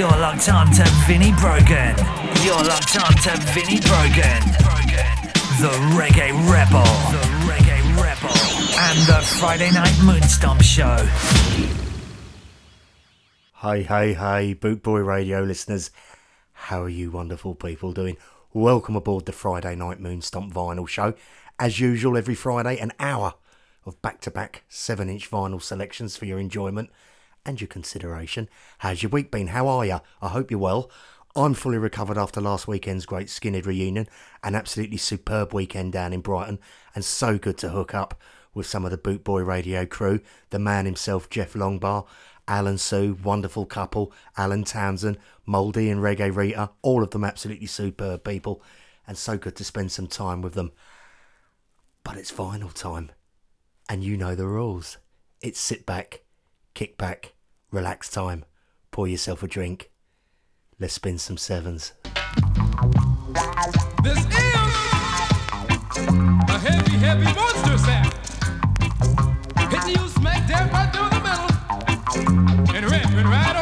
You're locked on to Vinnie Brogan. You're locked on to Brogan. The Reggae Rebel. The Reggae Rebel. And the Friday Night Moonstomp Show. Hey, hey, hey, Boot Boy Radio listeners. How are you wonderful people doing? Welcome aboard the Friday Night Moonstomp Vinyl Show. As usual, every Friday, an hour of back to back 7 inch vinyl selections for your enjoyment and your consideration. How's your week been? How are you? I hope you're well. I'm fully recovered after last weekend's great Skinhead reunion, an absolutely superb weekend down in Brighton, and so good to hook up with some of the Boot Boy Radio crew, the man himself, Jeff Longbar, Alan Sue, wonderful couple, Alan Townsend, Mouldy and Reggae Rita, all of them absolutely superb people, and so good to spend some time with them. But it's final time, and you know the rules. It's sit back, kick back, relax time, pour yourself a drink. Let's spin some sevens. This is a heavy, heavy monster sound. Hitting you smack dab right through the middle and ripping right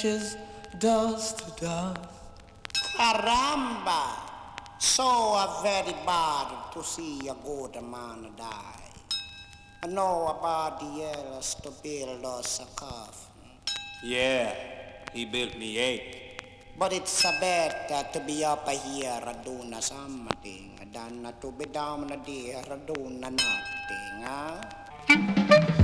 ashes, dust to dust. Caramba! So a very bad to see a good man die. I know about the years to build us a coffin. Yeah, he built me eight. But it's a better to be up here doing something than to be down there doing nothing, huh?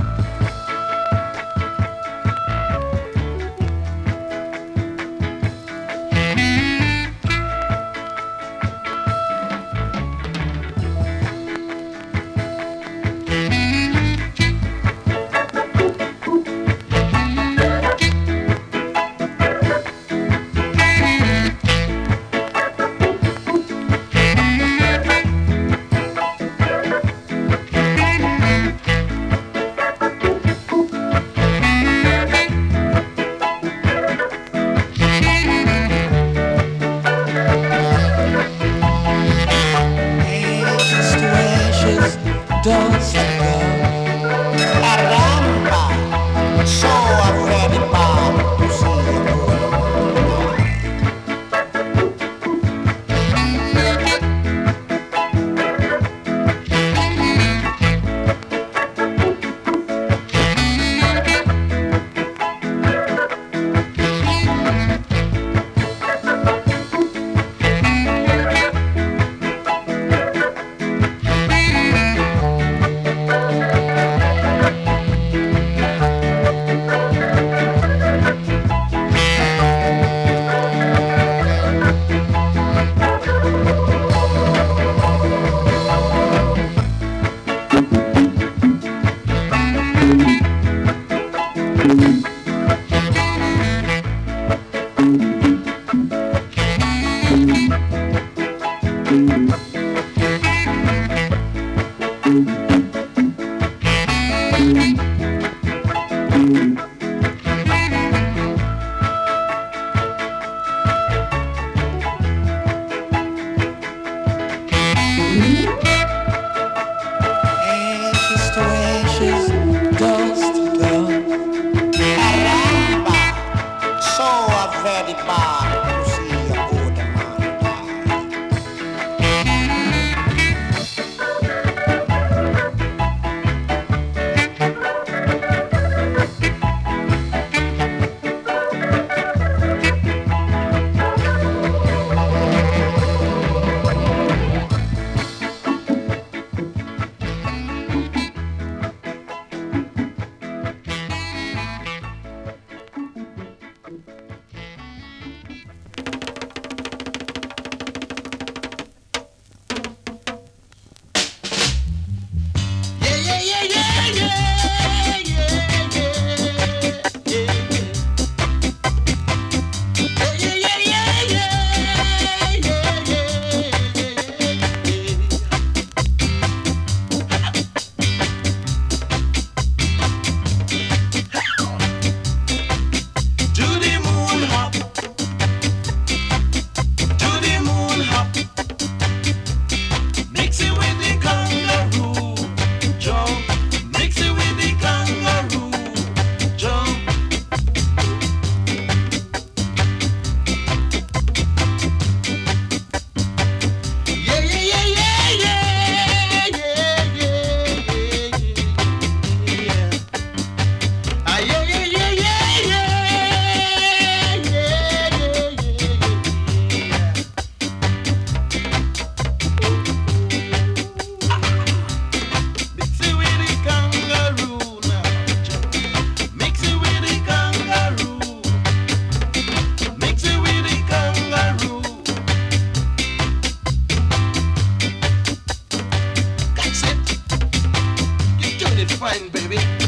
baby.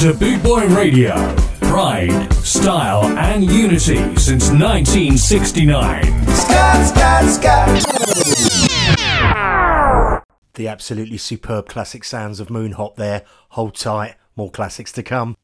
To Boot Boy Radio. Pride, style, and unity since 1969. The absolutely superb classic sounds of Moonhop there. Hold tight, more classics to come.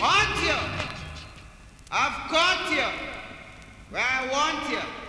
Want you. I've caught you. Where I want you.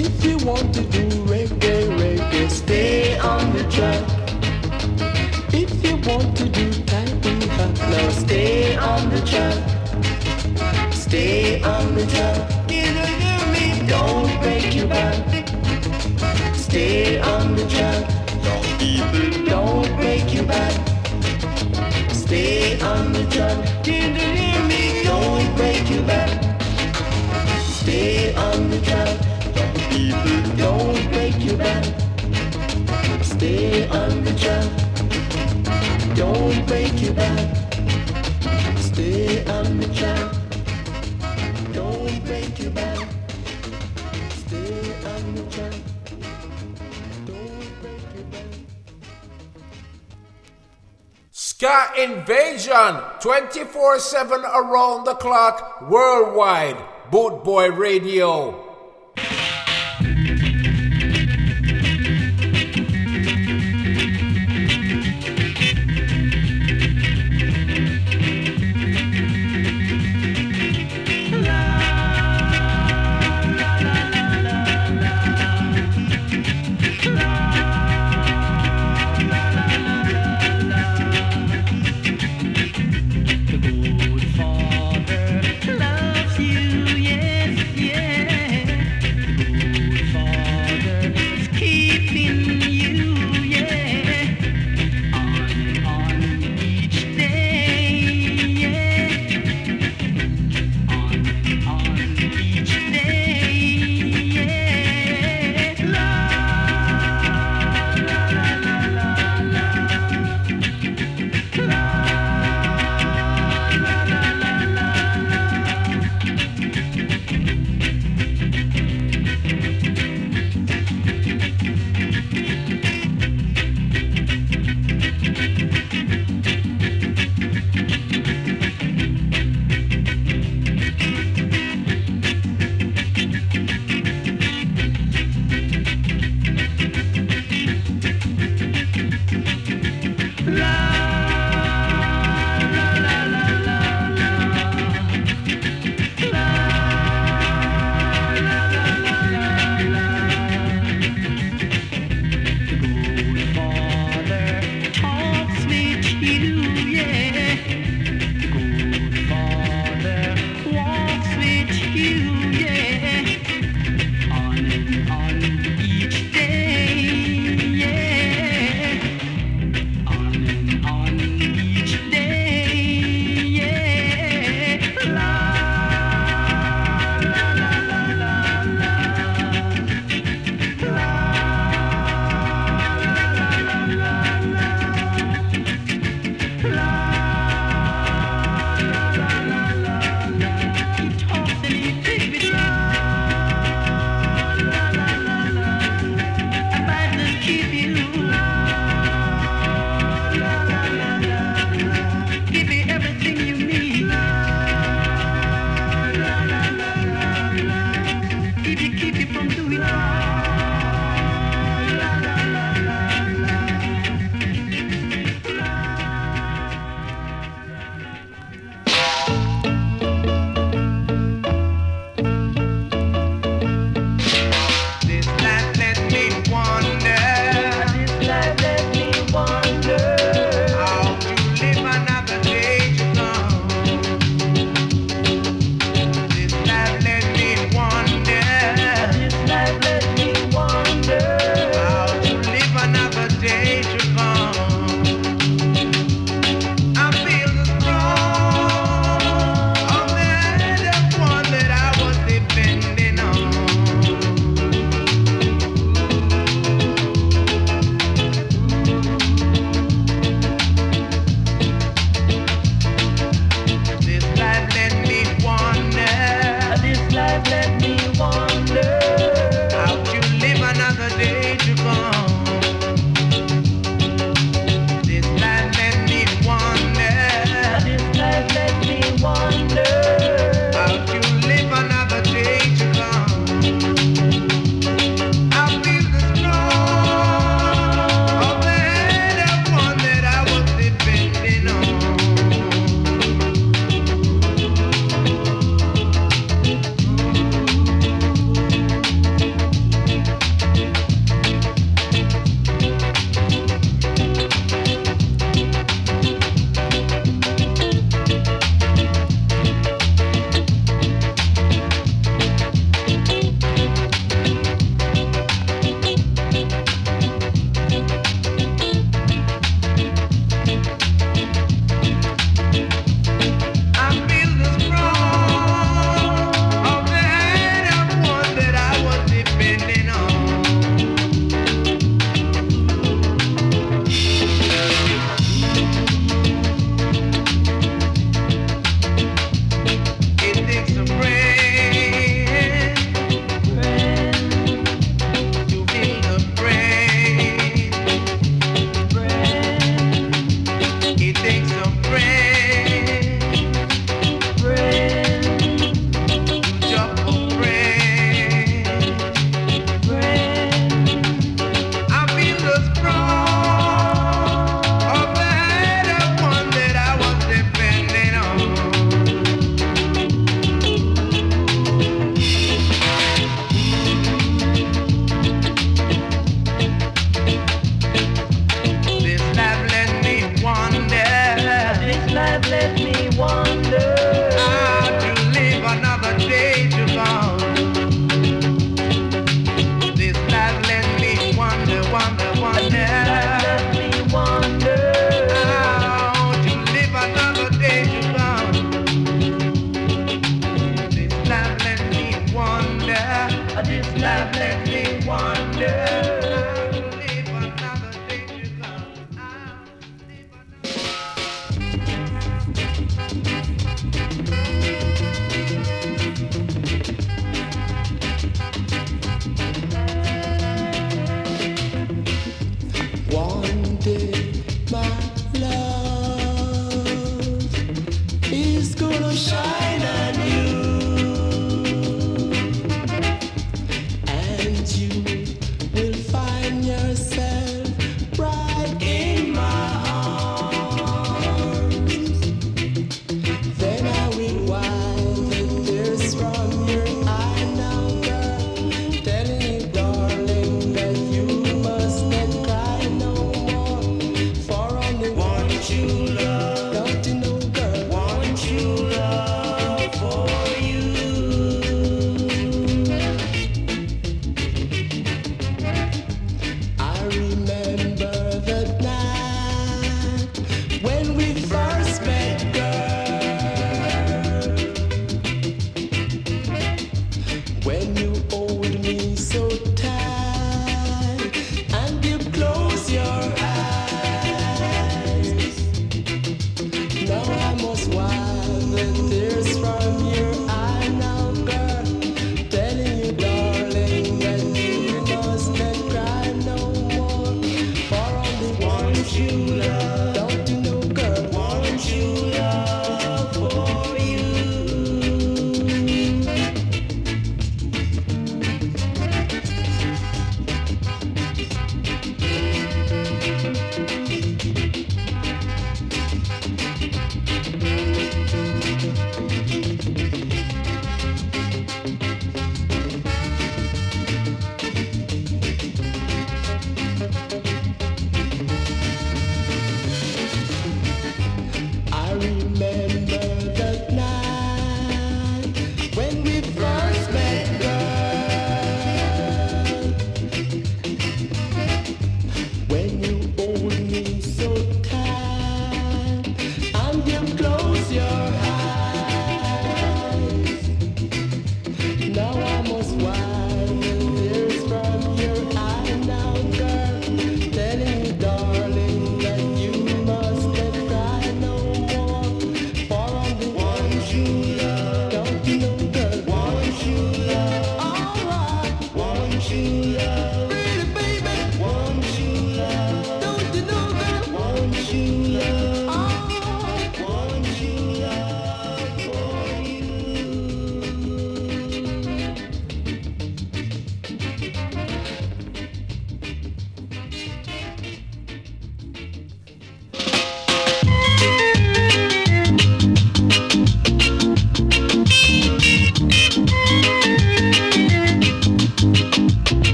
If you want to do reggae, reggae, stay on the track. If you want to do typing hop, now stay on the track. Stay on the track. Don't break your back. Stay on the track. Don't break your back. Stay on the track. Don't break your back. Stay on the track. Don't break your back. Stay on the track. Don't break your back. Stay on the track. Don't break your back. Stay on the track. Ska Invasion 24 7 around the clock worldwide. Boot Boy Radio.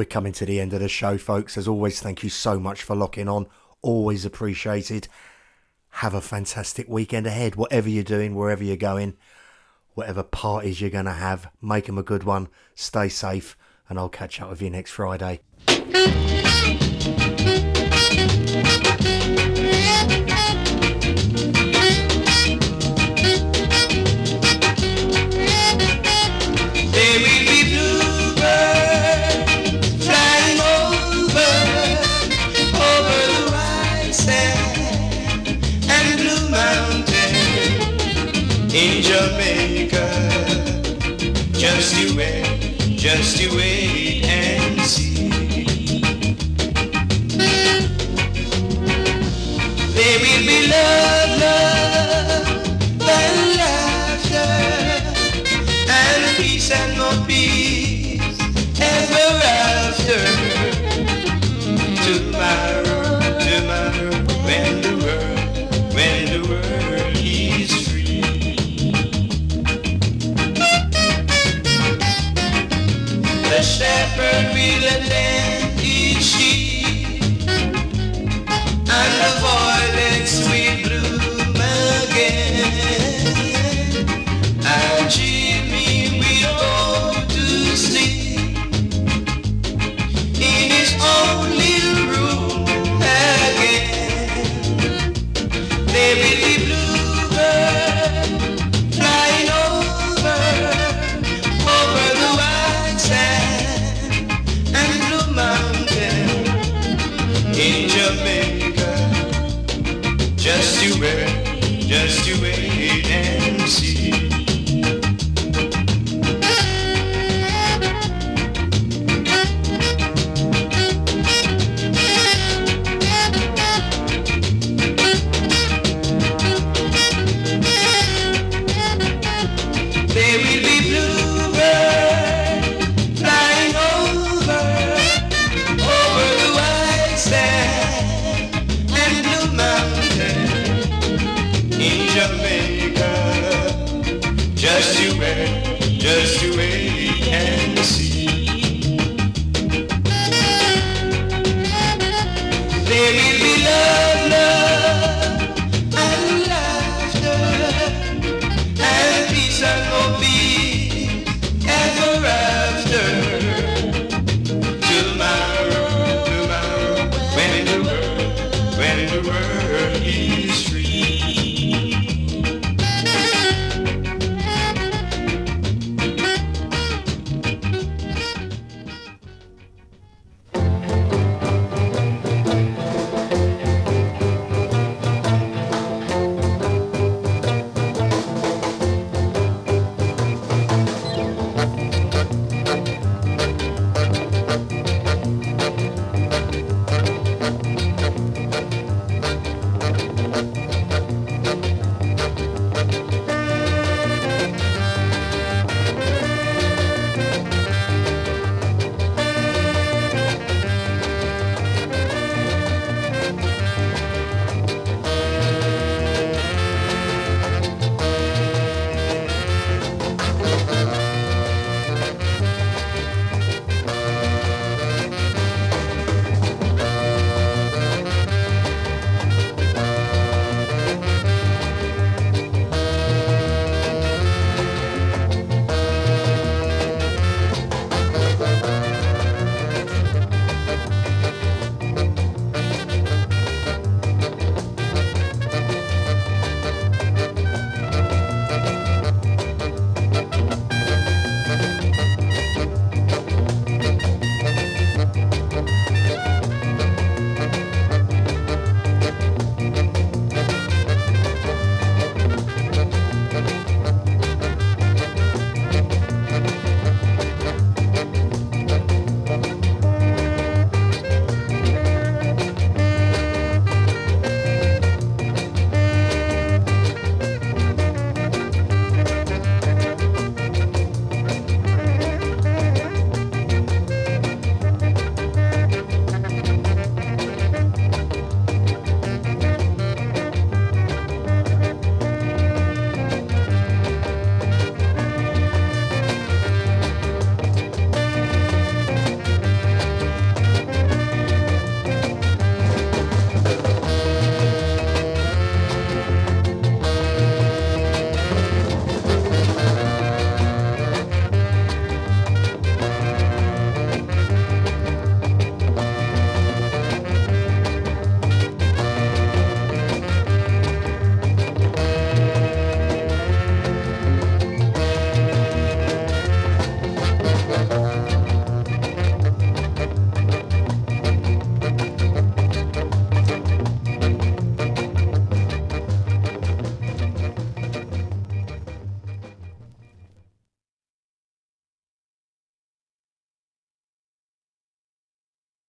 We're coming to the end of the show, folks. As always, thank you so much for locking on. Always appreciated. Have a fantastic weekend ahead, whatever you're doing, wherever you're going, whatever parties you're going to have. Make them a good one. Stay safe, and I'll catch up with you next Friday. Just you wait shepherd will sheep, and the violets